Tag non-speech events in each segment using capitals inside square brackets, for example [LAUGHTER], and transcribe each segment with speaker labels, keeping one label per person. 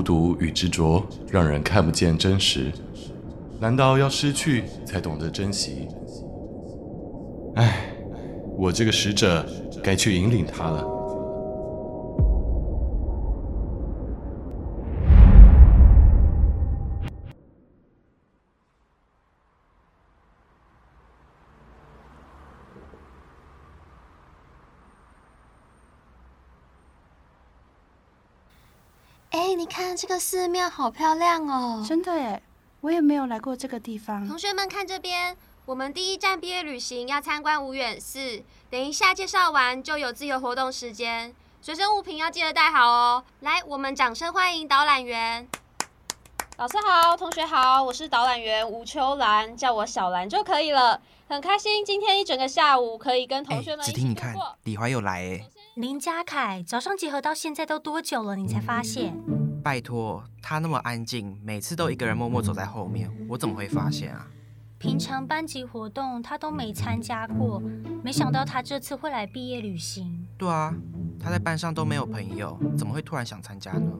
Speaker 1: 孤独与执着让人看不见真实，难道要失去才懂得珍惜？唉，我这个使者该去引领他了。
Speaker 2: 哎，你看好漂亮哦！
Speaker 3: 真的耶，我也没有来过这个地方。
Speaker 2: 同学们看这边，我们第一站毕业旅行要参观无远寺。等一下介绍完就有自由活动时间，随身物品要记得带好哦。来，我们掌声欢迎导览员。
Speaker 4: 老师好，同学好，我是导览员吴秋兰，叫我小兰就可以了。很开心今天一整个下午可以跟同学们一起
Speaker 5: 看，李怀又来哎。
Speaker 6: 林家凯，早上集合到现在都多久了？你才发现？
Speaker 5: 拜托，他那么安静，每次都一个人默默走在后面，我怎么会发现啊？
Speaker 6: 平常班级活动他都没参加过，没想到他这次会来毕业旅行。
Speaker 5: 对啊，他在班上都没有朋友，怎么会突然想参加呢？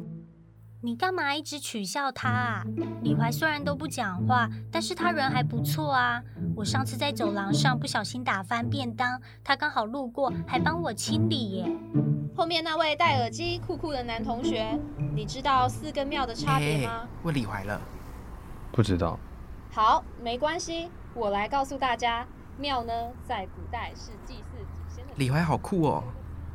Speaker 6: 你干嘛一直取笑他啊？李怀虽然都不讲话，但是他人还不错啊。我上次在走廊上不小心打翻便当，他刚好路过，还帮我清理耶。
Speaker 4: 后面那位戴耳机酷酷的男同学，你知道寺跟庙的差别吗？
Speaker 5: 问李怀了。
Speaker 7: 不知道。
Speaker 4: 好，没关系，我来告诉大家，庙呢，在古代是祭祀祖先的。
Speaker 5: 李怀好酷哦！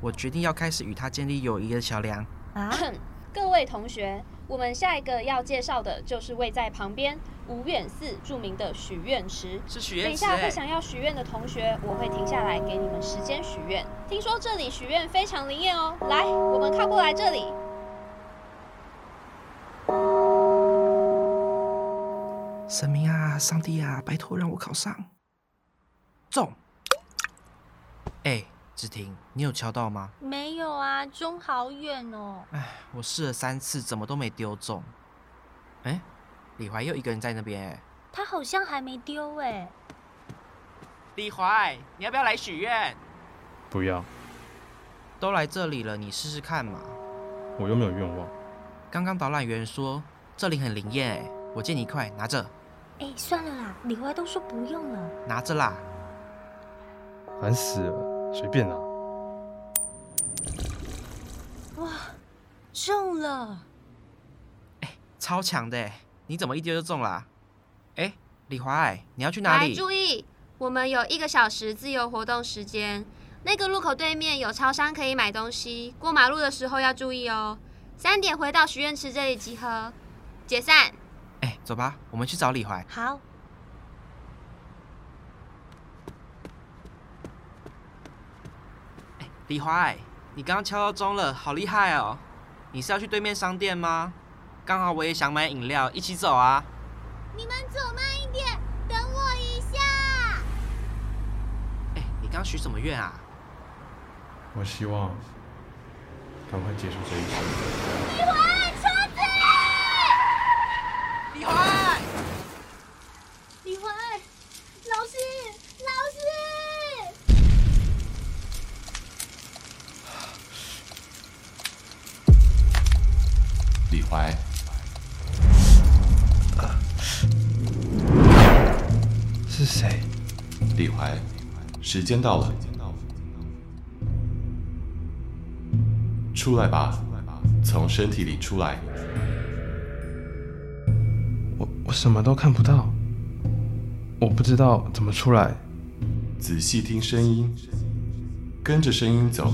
Speaker 5: 我决定要开始与他建立友谊的桥梁。
Speaker 4: 啊？[LAUGHS] 各位同学，我们下一个要介绍的就是位在旁边五远寺著名的许愿池。
Speaker 5: 是许愿池。
Speaker 4: 等一下会想要许愿的同学，我会停下来给你们时间许愿。听说这里许愿非常灵验哦，来，我们靠过来这里。
Speaker 5: 神明啊，上帝啊，拜托让我考上。中。哎。子婷，你有敲到吗？
Speaker 6: 没有啊，中好远哦。
Speaker 5: 哎，我试了三次，怎么都没丢中。哎，李怀又一个人在那边哎。
Speaker 6: 他好像还没丢哎。
Speaker 5: 李怀，你要不要来许愿？
Speaker 7: 不要。
Speaker 5: 都来这里了，你试试看嘛。
Speaker 7: 我又没有愿望。
Speaker 5: 刚刚导览员说这里很灵验哎，我借你一块，拿着。
Speaker 6: 哎，算了啦，李怀都说不用了。
Speaker 5: 拿着啦。
Speaker 7: 烦死了。随便啦。
Speaker 6: 哇，中了！
Speaker 5: 哎，超强的，你怎么一丢就中了？哎，李怀，你要去哪里？
Speaker 2: 注意，我们有一个小时自由活动时间。那个路口对面有超商可以买东西，过马路的时候要注意哦。三点回到许愿池这里集合，解散。
Speaker 5: 哎，走吧，我们去找李怀。
Speaker 6: 好。
Speaker 5: 李怀，你刚刚敲到钟了，好厉害哦！你是要去对面商店吗？刚好我也想买饮料，一起走啊！
Speaker 2: 你们走慢一点，等我一下。
Speaker 5: 哎，你刚许什么愿啊？
Speaker 7: 我希望赶快结束这一切。
Speaker 2: 李怀，车子！
Speaker 5: 李
Speaker 1: 怀！怀，
Speaker 7: 是谁？
Speaker 1: 李怀，时间到了，出来吧，从身体里出来。
Speaker 7: 我我什么都看不到，我不知道怎么出来。
Speaker 1: 仔细听声音，跟着声音走，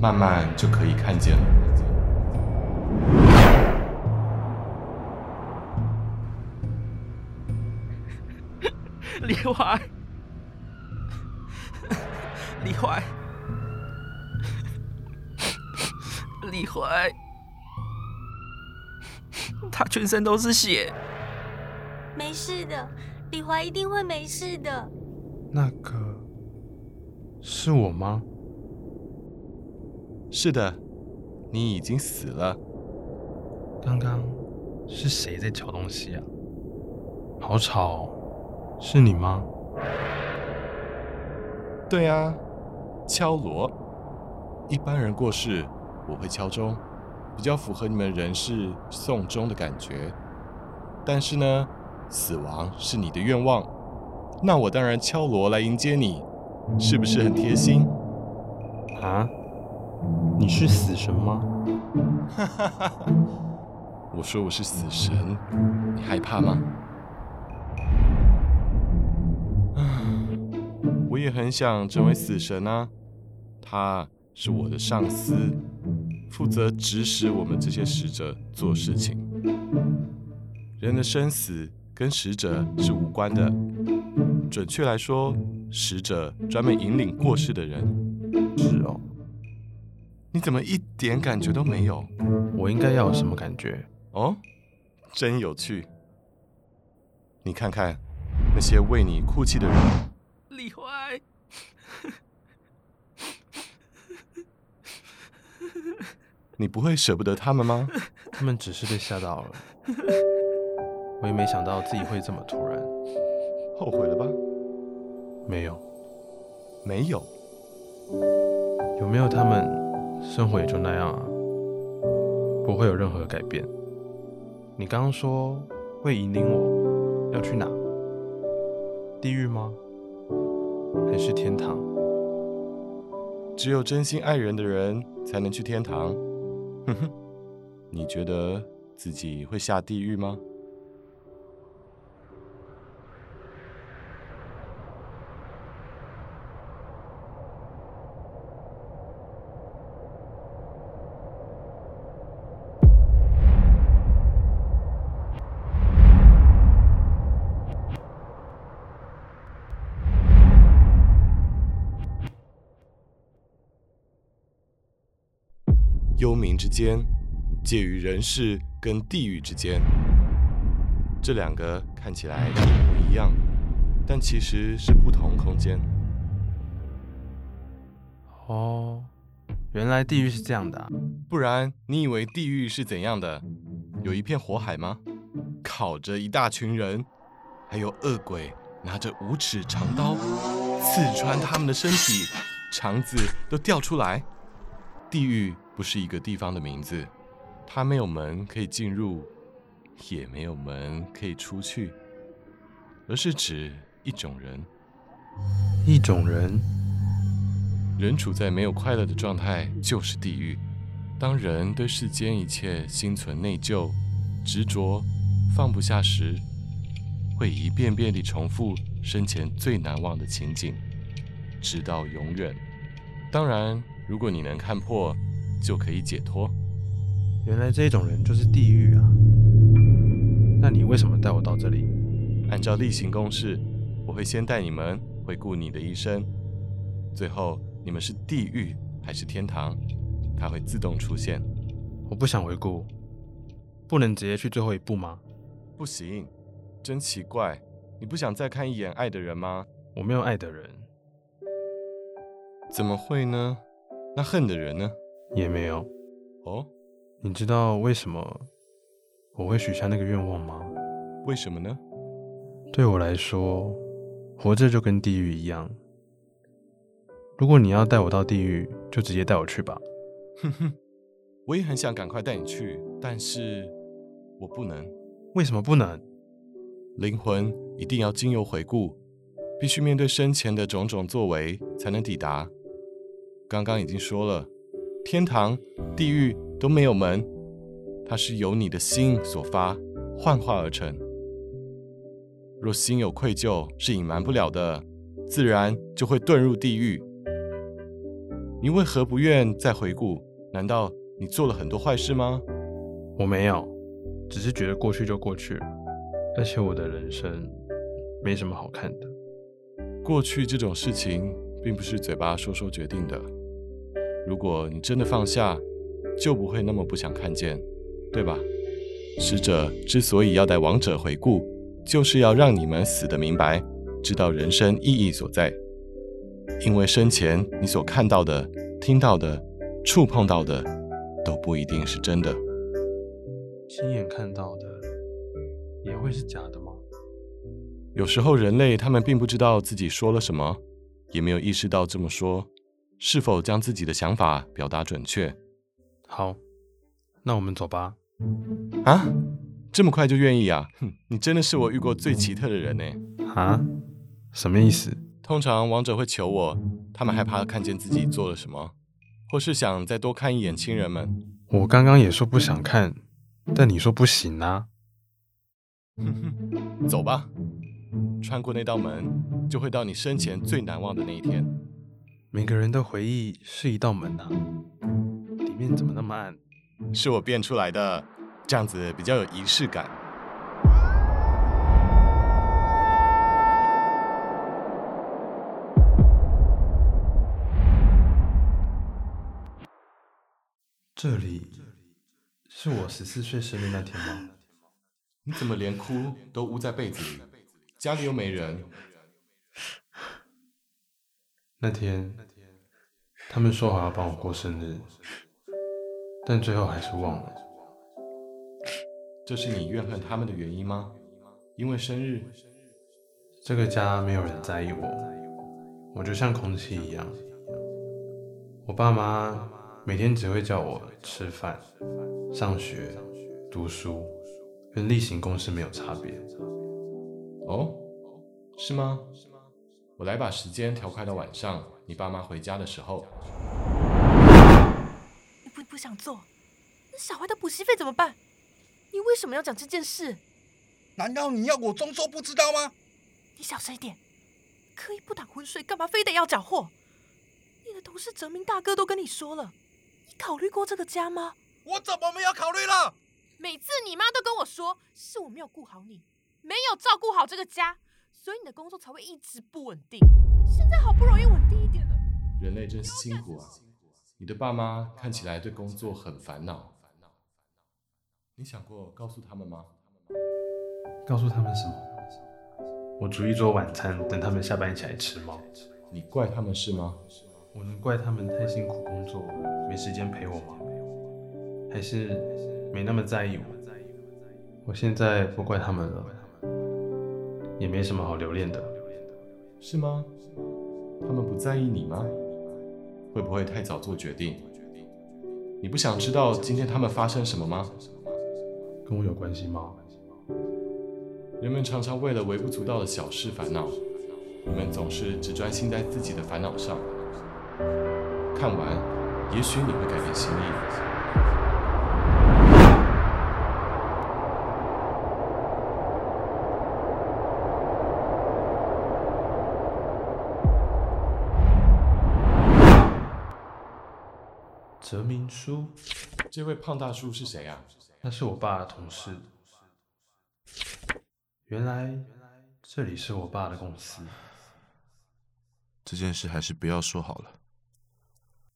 Speaker 1: 慢慢就可以看见了。
Speaker 5: 怀，李怀，李怀，他全身都是血。
Speaker 6: 没事的，李怀一定会没事的。
Speaker 7: 那个是我吗？
Speaker 1: 是的，你已经死了。
Speaker 7: 刚刚是谁在敲东西啊？好吵哦。是你吗？
Speaker 1: 对啊，敲锣。一般人过世，我会敲钟，比较符合你们人世送终的感觉。但是呢，死亡是你的愿望，那我当然敲锣来迎接你，是不是很贴心？
Speaker 7: 啊？你是死神吗？
Speaker 1: 哈哈哈哈！我说我是死神，你害怕吗？很想成为死神啊，他是我的上司，负责指使我们这些使者做事情。人的生死跟使者是无关的，准确来说，使者专门引领过世的人。
Speaker 7: 是哦，
Speaker 1: 你怎么一点感觉都没有？
Speaker 7: 我应该要有什么感觉？
Speaker 1: 哦，真有趣。你看看那些为你哭泣的人。
Speaker 5: 李怀，
Speaker 1: 你不会舍不得他们吗？[LAUGHS]
Speaker 7: 他们只是被吓到了。我也没想到自己会这么突然。
Speaker 1: 后悔了吧？
Speaker 7: 没有，
Speaker 1: 没有。
Speaker 7: 有没有他们，生活也就那样啊，不会有任何改变。你刚刚说会引领我，要去哪？地狱吗？还是天堂？
Speaker 1: 只有真心爱人的人才能去天堂。哼哼，[LAUGHS] 你觉得自己会下地狱吗？幽冥之间，介于人世跟地狱之间，这两个看起来一模一样，但其实是不同空间。
Speaker 7: 哦，原来地狱是这样的啊，
Speaker 1: 不然你以为地狱是怎样的？有一片火海吗？烤着一大群人，还有恶鬼拿着五尺长刀刺穿他们的身体，肠子都掉出来。地狱。不是一个地方的名字，它没有门可以进入，也没有门可以出去，而是指一种人。
Speaker 7: 一种人，
Speaker 1: 人处在没有快乐的状态就是地狱。当人对世间一切心存内疚、执着、放不下时，会一遍遍地重复生前最难忘的情景，直到永远。当然，如果你能看破。就可以解脱。
Speaker 7: 原来这种人就是地狱啊！那你为什么带我到这里？
Speaker 1: 按照例行公事，我会先带你们回顾你的一生，最后你们是地狱还是天堂，它会自动出现。
Speaker 7: 我不想回顾，不能直接去最后一步吗？
Speaker 1: 不行，真奇怪，你不想再看一眼爱的人吗？
Speaker 7: 我没有爱的人。
Speaker 1: 怎么会呢？那恨的人呢？
Speaker 7: 也没有
Speaker 1: 哦，
Speaker 7: 你知道为什么我会许下那个愿望吗？
Speaker 1: 为什么呢？
Speaker 7: 对我来说，活着就跟地狱一样。如果你要带我到地狱，就直接带我去吧。
Speaker 1: 哼哼，我也很想赶快带你去，但是我不能。
Speaker 7: 为什么不能？
Speaker 1: 灵魂一定要经由回顾，必须面对生前的种种作为才能抵达。刚刚已经说了。天堂、地狱都没有门，它是由你的心所发幻化而成。若心有愧疚，是隐瞒不了的，自然就会遁入地狱。你为何不愿再回顾？难道你做了很多坏事吗？
Speaker 7: 我没有，只是觉得过去就过去了，而且我的人生没什么好看的。
Speaker 1: 过去这种事情，并不是嘴巴说说决定的。如果你真的放下，就不会那么不想看见，对吧？使者之所以要带亡者回顾，就是要让你们死得明白，知道人生意义所在。因为生前你所看到的、听到的、触碰到的，都不一定是真的。
Speaker 7: 亲眼看到的，也会是假的吗？
Speaker 1: 有时候人类他们并不知道自己说了什么，也没有意识到这么说。是否将自己的想法表达准确？
Speaker 7: 好，那我们走吧。
Speaker 1: 啊？这么快就愿意啊？哼，你真的是我遇过最奇特的人呢。
Speaker 7: 啊？什么意思？
Speaker 1: 通常王者会求我，他们害怕看见自己做了什么，或是想再多看一眼亲人们。
Speaker 7: 我刚刚也说不想看，但你说不行啊。
Speaker 1: 哼哼，走吧，穿过那道门，就会到你生前最难忘的那一天。
Speaker 7: 每个人的回忆是一道门啊，里面怎么那么暗？
Speaker 1: 是我变出来的。这样子比较有仪式感。
Speaker 7: 这里是我十四岁生日那天吗？
Speaker 1: 你怎么连哭都捂在被子里？家里又没人。
Speaker 7: 那天，他们说好要帮我过生日，但最后还是忘了。
Speaker 1: 这是你怨恨他们的原因吗？因为生日，
Speaker 7: 这个家没有人在意我，我就像空气一样。我爸妈每天只会叫我吃饭、上学、读书，跟例行公事没有差别。
Speaker 1: 哦，是吗？我来把时间调快到晚上，你爸妈回家的时候。
Speaker 8: 你不不想做，那小孩的补习费怎么办？你为什么要讲这件事？
Speaker 9: 难道你要我装作不知道吗？
Speaker 8: 你小声一点，可以不打浑水，干嘛非得要搅和？你的同事哲明大哥都跟你说了，你考虑过这个家吗？
Speaker 9: 我怎么没有考虑了？
Speaker 8: 每次你妈都跟我说，是我没有顾好你，没有照顾好这个家，所以你的工作才会一直不稳定。现在好不容易稳定一点了，
Speaker 1: 人类真是辛苦啊！你的爸妈看起来对工作很烦恼。你想过告诉他们吗？
Speaker 7: 告诉他们什么？我煮一桌晚餐，等他们下班一起来吃吗？
Speaker 1: 你怪他们是吗？
Speaker 7: 我能怪他们太辛苦工作，没时间陪我吗？还是没那么在意我？我现在不怪他们了，也没什么好留恋的。
Speaker 1: 是吗？他们不在意你吗？会不会太早做决定？你不想知道今天他们发生什么吗？
Speaker 7: 跟我有关系吗？
Speaker 1: 人们常常为了微不足道的小事烦恼，你们总是只专心在自己的烦恼上。看完，也许你会改变心意。
Speaker 7: 哲明叔，
Speaker 1: 这位胖大叔是谁啊？
Speaker 7: 那是我爸的同事。原来这里是我爸的公司。
Speaker 10: 这件事还是不要说好了。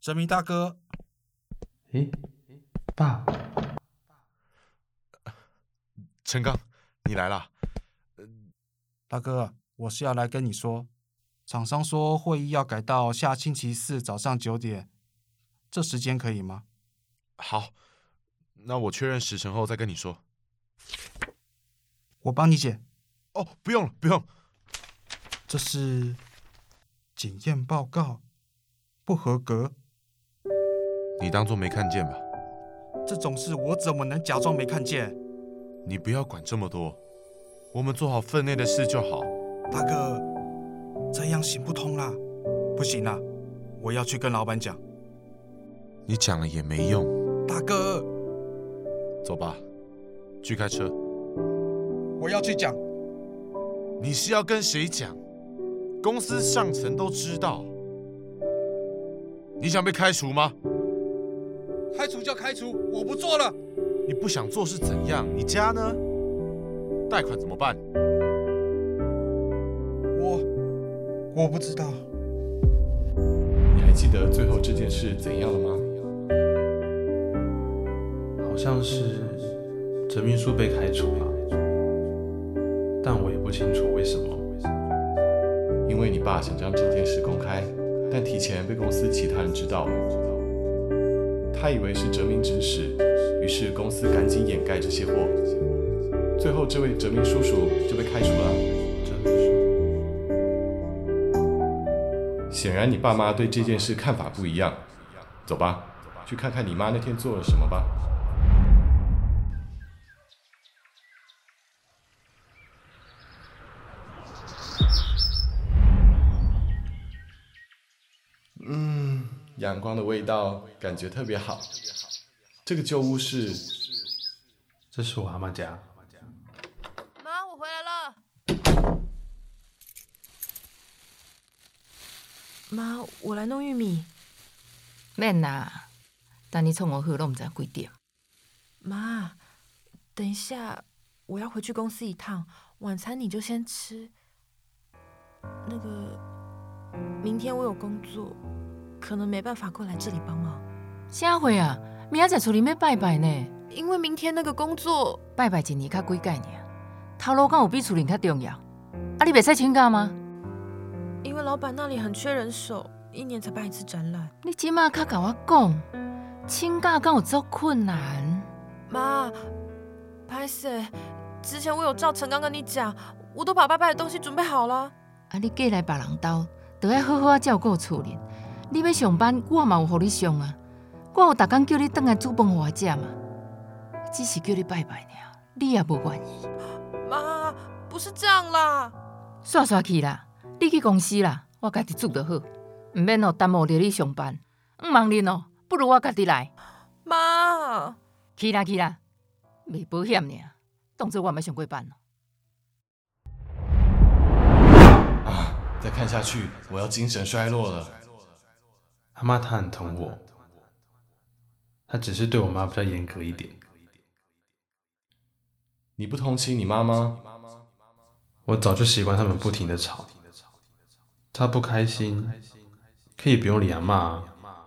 Speaker 9: 泽明大哥，
Speaker 7: 诶，爸，
Speaker 10: 陈刚，你来了。
Speaker 9: 大哥，我是要来跟你说，厂商说会议要改到下星期四早上九点，这时间可以吗？
Speaker 10: 好。那我确认时辰后再跟你说。
Speaker 9: 我帮你解。
Speaker 10: 哦，不用了，不用。
Speaker 9: 这是检验报告，不合格。
Speaker 10: 你当做没看见吧。
Speaker 9: 这种事我怎么能假装没看见？
Speaker 10: 你不要管这么多，我们做好分内的事就好。
Speaker 9: 大哥，这样行不通啦，不行啦，我要去跟老板讲。
Speaker 10: 你讲了也没用。
Speaker 9: 大哥。
Speaker 10: 走吧，去开车。
Speaker 9: 我要去讲。
Speaker 10: 你是要跟谁讲？公司上层都知道。你想被开除吗？
Speaker 9: 开除就开除，我不做了。
Speaker 10: 你不想做是怎样？你家呢？贷款怎么办？
Speaker 9: 我我不知道。
Speaker 1: 你还记得最后这件事怎样了吗？
Speaker 7: 好像是哲明书被开除了，但我也不清楚为什么。
Speaker 1: 因为你爸想将这件事公开，但提前被公司其他人知道了。他以为是哲明指使，于是公司赶紧掩盖这些货。最后，这位哲明叔叔就被开除了。
Speaker 7: 哲明
Speaker 1: 叔，显然你爸妈对这件事看法不一样。走吧，去看看你妈那天做了什么吧。阳光的味道感觉特别好。这个旧屋是，
Speaker 7: 这是我阿妈家。
Speaker 8: 妈，我回来了。妈，我来弄玉米。
Speaker 11: 免啦，等你从我喝都唔知几点。
Speaker 8: 妈，等一下，我要回去公司一趟，晚餐你就先吃。那个，明天我有工作，可能没办法过来这里帮忙。
Speaker 11: 啥会啊？明仔载厝里要拜拜呢。
Speaker 8: 因为明天那个工作，
Speaker 11: 拜拜一年较几概念，头路敢有比厝里较重要？啊，你袂使请假吗？
Speaker 8: 因为老板那里很缺人手，一年才办一次展览。
Speaker 11: 你今麦较甲我讲，请假敢有足困难？
Speaker 8: 妈，歹势，之前我有照陈刚跟你讲，我都把拜拜的东西准备好了。
Speaker 11: 啊，你过来别人家，都要好好啊照顾厝里。你要上班，我嘛有互你上啊。我有逐工叫你转来煮饭给我食嘛，只是叫你拜拜尔，你也无愿意。
Speaker 8: 妈，不是这样啦。
Speaker 11: 煞煞去啦，你去公司啦，我家己煮就好，唔免哦耽误着你上班。唔忙恁哦，不如我家己来。
Speaker 8: 妈，
Speaker 11: 去啦去啦，卖保险尔，当做我没上过班。
Speaker 1: 啊，再看下去，我要精神衰弱了。
Speaker 7: 阿妈她很疼我，她只是对我妈比较严格一点。
Speaker 1: 你不同情你妈吗？
Speaker 7: 我早就习惯他们不停的吵，她不开心，可以不用理阿妈。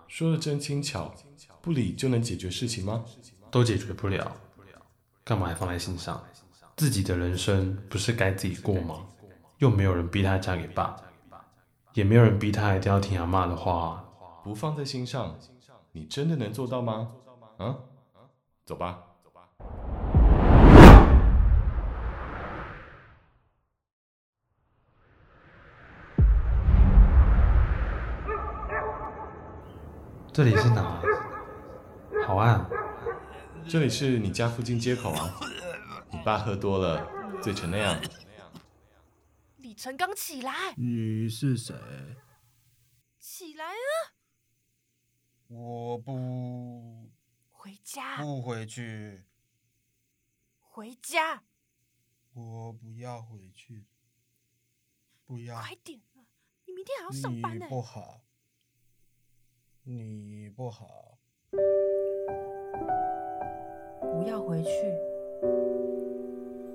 Speaker 1: 说的真轻巧，不理就能解决事情吗？
Speaker 7: 都解决不了，干嘛还放在心上？自己的人生不是该自己过吗？又没有人逼她嫁给爸，也没有人逼她一定要听阿妈的话。
Speaker 1: 不放在心上，你真的能做到吗？啊？走吧。
Speaker 7: 这里是哪？好暗。
Speaker 1: 这里是你家附近街口啊。你爸喝多了，醉成那样。
Speaker 8: 李成刚，起来！
Speaker 9: 你是谁？
Speaker 8: 起来啊！
Speaker 9: 我不
Speaker 8: 回家，
Speaker 9: 不回去。
Speaker 8: 回家。
Speaker 9: 我不要回去。不要。
Speaker 8: 快点啊！你明天还要上班呢。
Speaker 9: 你不好。你不好。
Speaker 8: 不要回去。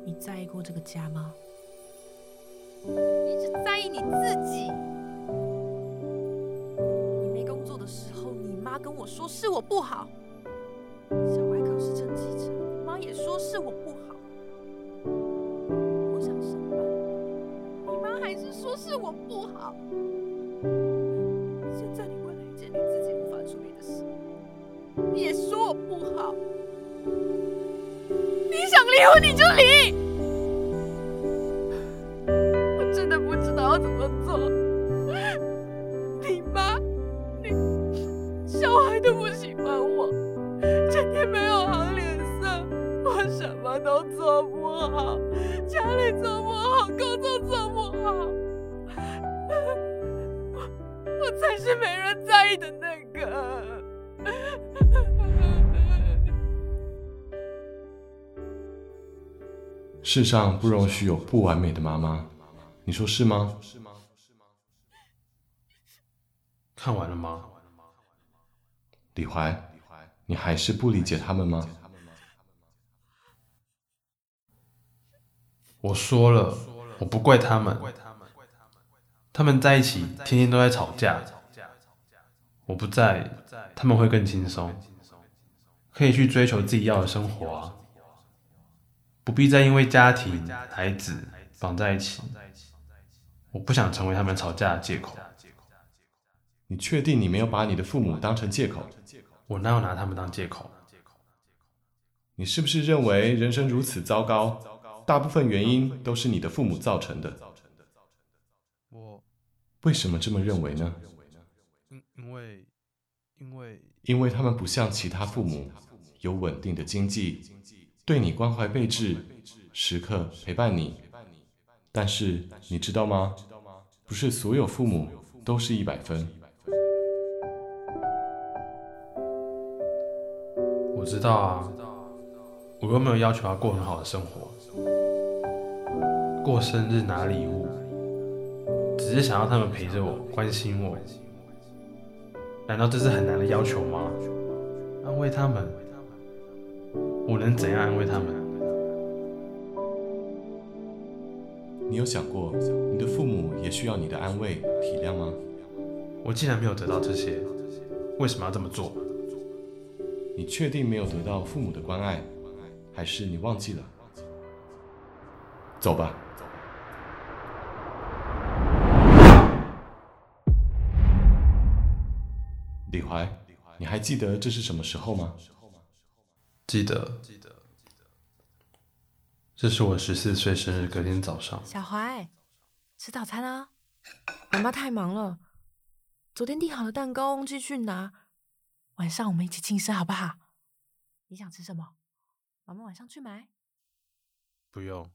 Speaker 8: 你在意过这个家吗？你只在意你自己。他跟我说是我不好。小孩考试成绩差，妈也说是我不好。我想上班，你妈还是说是我不好。现在你为了一件你自己无法处理的事，你也说我不好。你想离婚你就离，我真的不知道要怎么做。都不喜欢我，整天没有好脸色，我什么都做不好，家里做不好，工作做不好，我 [LAUGHS] 我才是没人在意的那个。
Speaker 1: 世上不容许有不完美的妈妈，你说是吗？
Speaker 7: 看完了吗？
Speaker 1: 李怀，你还是不理解他们吗？
Speaker 7: 我说了，我不怪他们。他们在一起，天天都在吵架。我不在，他们会更轻松，可以去追求自己要的生活啊。不必再因为家庭、孩子绑在一起。我不想成为他们吵架的借口。
Speaker 1: 你确定你没有把你的父母当成借口？
Speaker 7: 我哪有拿他们当借口？
Speaker 1: 你是不是认为人生如此糟糕，大部分原因都是你的父母造成的？
Speaker 7: 我
Speaker 1: 为什么这么认为呢？
Speaker 7: 因因为因为
Speaker 1: 因为他们不像其他父母有稳定的经济。对你关怀备至，时刻陪伴你。但是你知道吗？不是所有父母都是一百分。
Speaker 7: 我知道啊，我又没有要求他过很好的生活，过生日拿礼物，只是想要他们陪着我，关心我。难道这是很难的要求吗？安慰他们，我能怎样安慰他们？
Speaker 1: 你有想过，你的父母也需要你的安慰、体谅吗？
Speaker 7: 我既然没有得到这些，为什么要这么做？
Speaker 1: 你确定没有得到父母的关爱，还是你忘记了？走吧。李怀，你还记得这是什么时候吗？
Speaker 7: 记得，记得，这是我十四岁生日隔天早上。
Speaker 8: 小怀，吃早餐啊！妈妈太忙了，昨天订好的蛋糕忘记去拿，晚上我们一起庆生好不好？你想吃什么？妈妈晚上去买。
Speaker 7: 不用，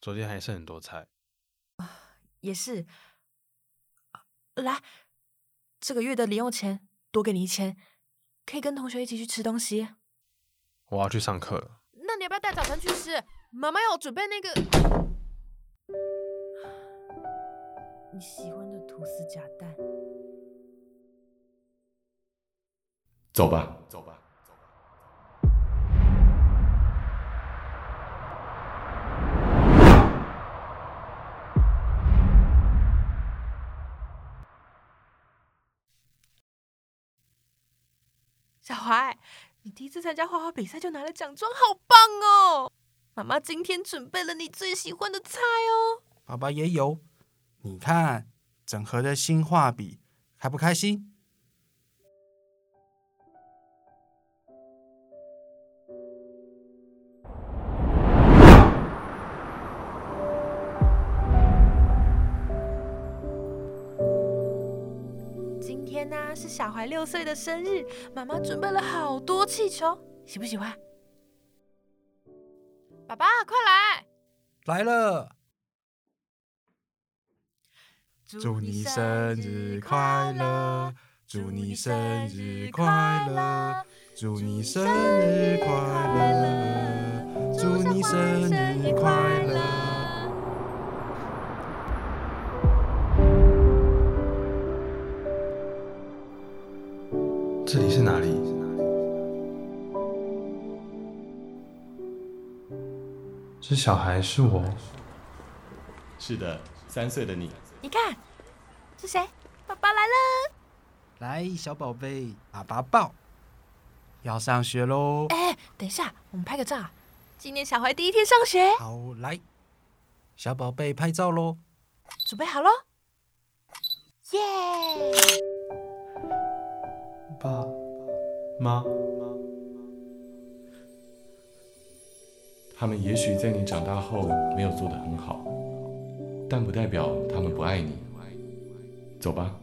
Speaker 7: 昨天还剩很多菜。
Speaker 8: 也是。来。这个月的零用钱多给你一千，可以跟同学一起去吃东西。
Speaker 7: 我要去上课了。
Speaker 8: 那你要不要带早餐去吃？妈妈要我准备那个你喜欢的吐司夹蛋。
Speaker 1: 走吧，走吧。
Speaker 8: 走吧小怀，你第一次参加画画比赛就拿了奖状，好棒哦！妈妈今天准备了你最喜欢的菜哦。
Speaker 9: 爸爸也有，你看，整盒的新画笔，开不开心？
Speaker 8: 是小怀六岁的生日，妈妈准备了好多气球，喜不喜欢？爸爸，快来！
Speaker 9: 来了！祝你生日快乐！祝你生日快乐！祝你生日快乐！祝你生日快
Speaker 7: 乐！小孩是我。
Speaker 1: 是的，三岁的你。
Speaker 8: 你看，是谁？爸爸来了。
Speaker 9: 来，小宝贝，爸爸抱。要上学喽！
Speaker 8: 哎，等一下，我们拍个照。今年小怀第一天上学。
Speaker 9: 好，来，小宝贝拍照喽。
Speaker 8: 准备好喽。耶、yeah!！
Speaker 7: 爸妈，
Speaker 1: 他们也许在你长大后没有做得很好，但不代表他们不爱你。走吧。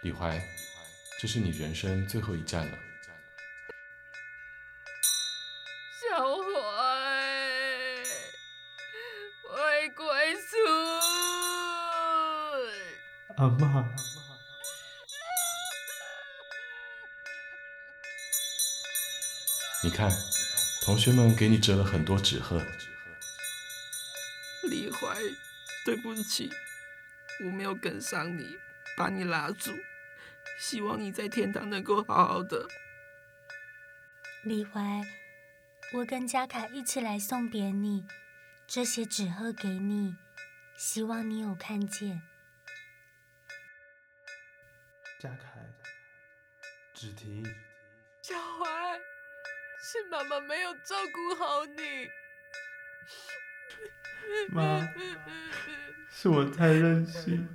Speaker 1: 李怀，这是你人生最后一站了。
Speaker 7: 阿嬷，
Speaker 1: 你看，同学们给你折了很多纸鹤。
Speaker 12: 李怀，对不起，我没有跟上你，把你拉住。希望你在天堂能够好好的。
Speaker 6: 李怀，我跟嘉凯一起来送别你，这些纸鹤给你，希望你有看见。
Speaker 7: 嘉凯，芷婷，
Speaker 12: 小怀，是妈妈没有照顾好你。
Speaker 7: 妈，[LAUGHS] 是我太任性，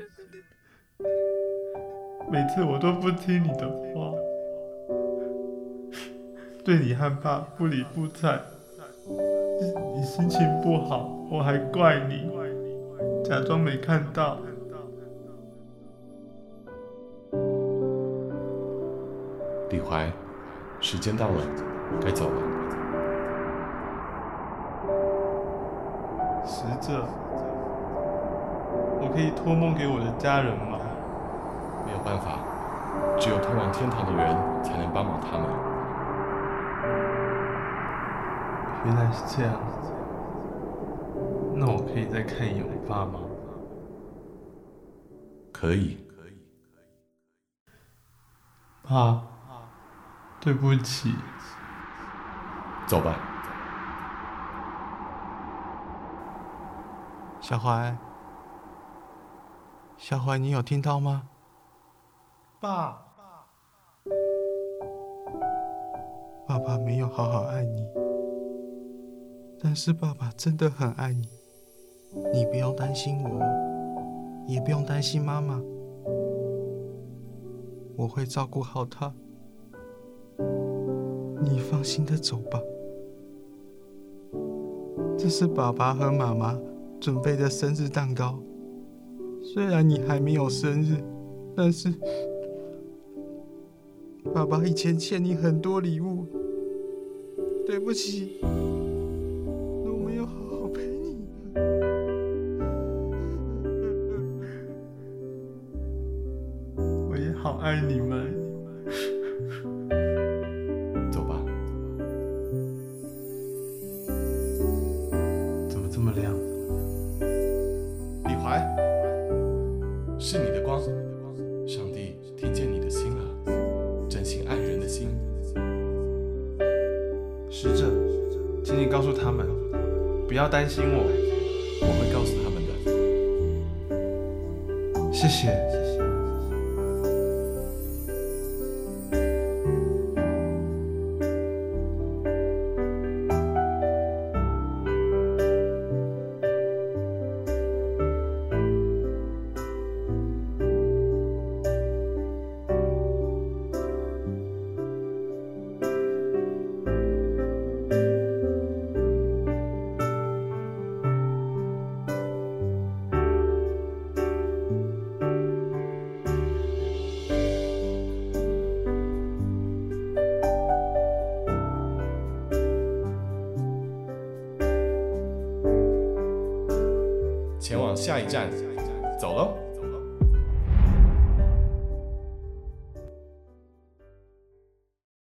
Speaker 7: 每次我都不听你的话，对你和爸不理不睬。你心情不好，我还怪你，假装没看到。
Speaker 1: 李怀，时间到了，该走了。
Speaker 7: 使者，我可以托梦给我的家人吗？
Speaker 1: 没有办法，只有通往天堂的人才能帮忙他们。
Speaker 7: 原来是这样，那我可以再看一眼我爸吗？
Speaker 1: 可以。
Speaker 7: 爸，对不起。
Speaker 1: 走吧。
Speaker 9: 小怀，小怀，你有听到吗？
Speaker 7: 爸，
Speaker 9: 爸爸没有好好爱你，但是爸爸真的很爱你。你不用担心我，也不用担心妈妈，我会照顾好她。你放心的走吧。这是爸爸和妈妈准备的生日蛋糕。虽然你还没有生日，但是爸爸以前欠你很多礼物，对不起，
Speaker 1: 谢谢。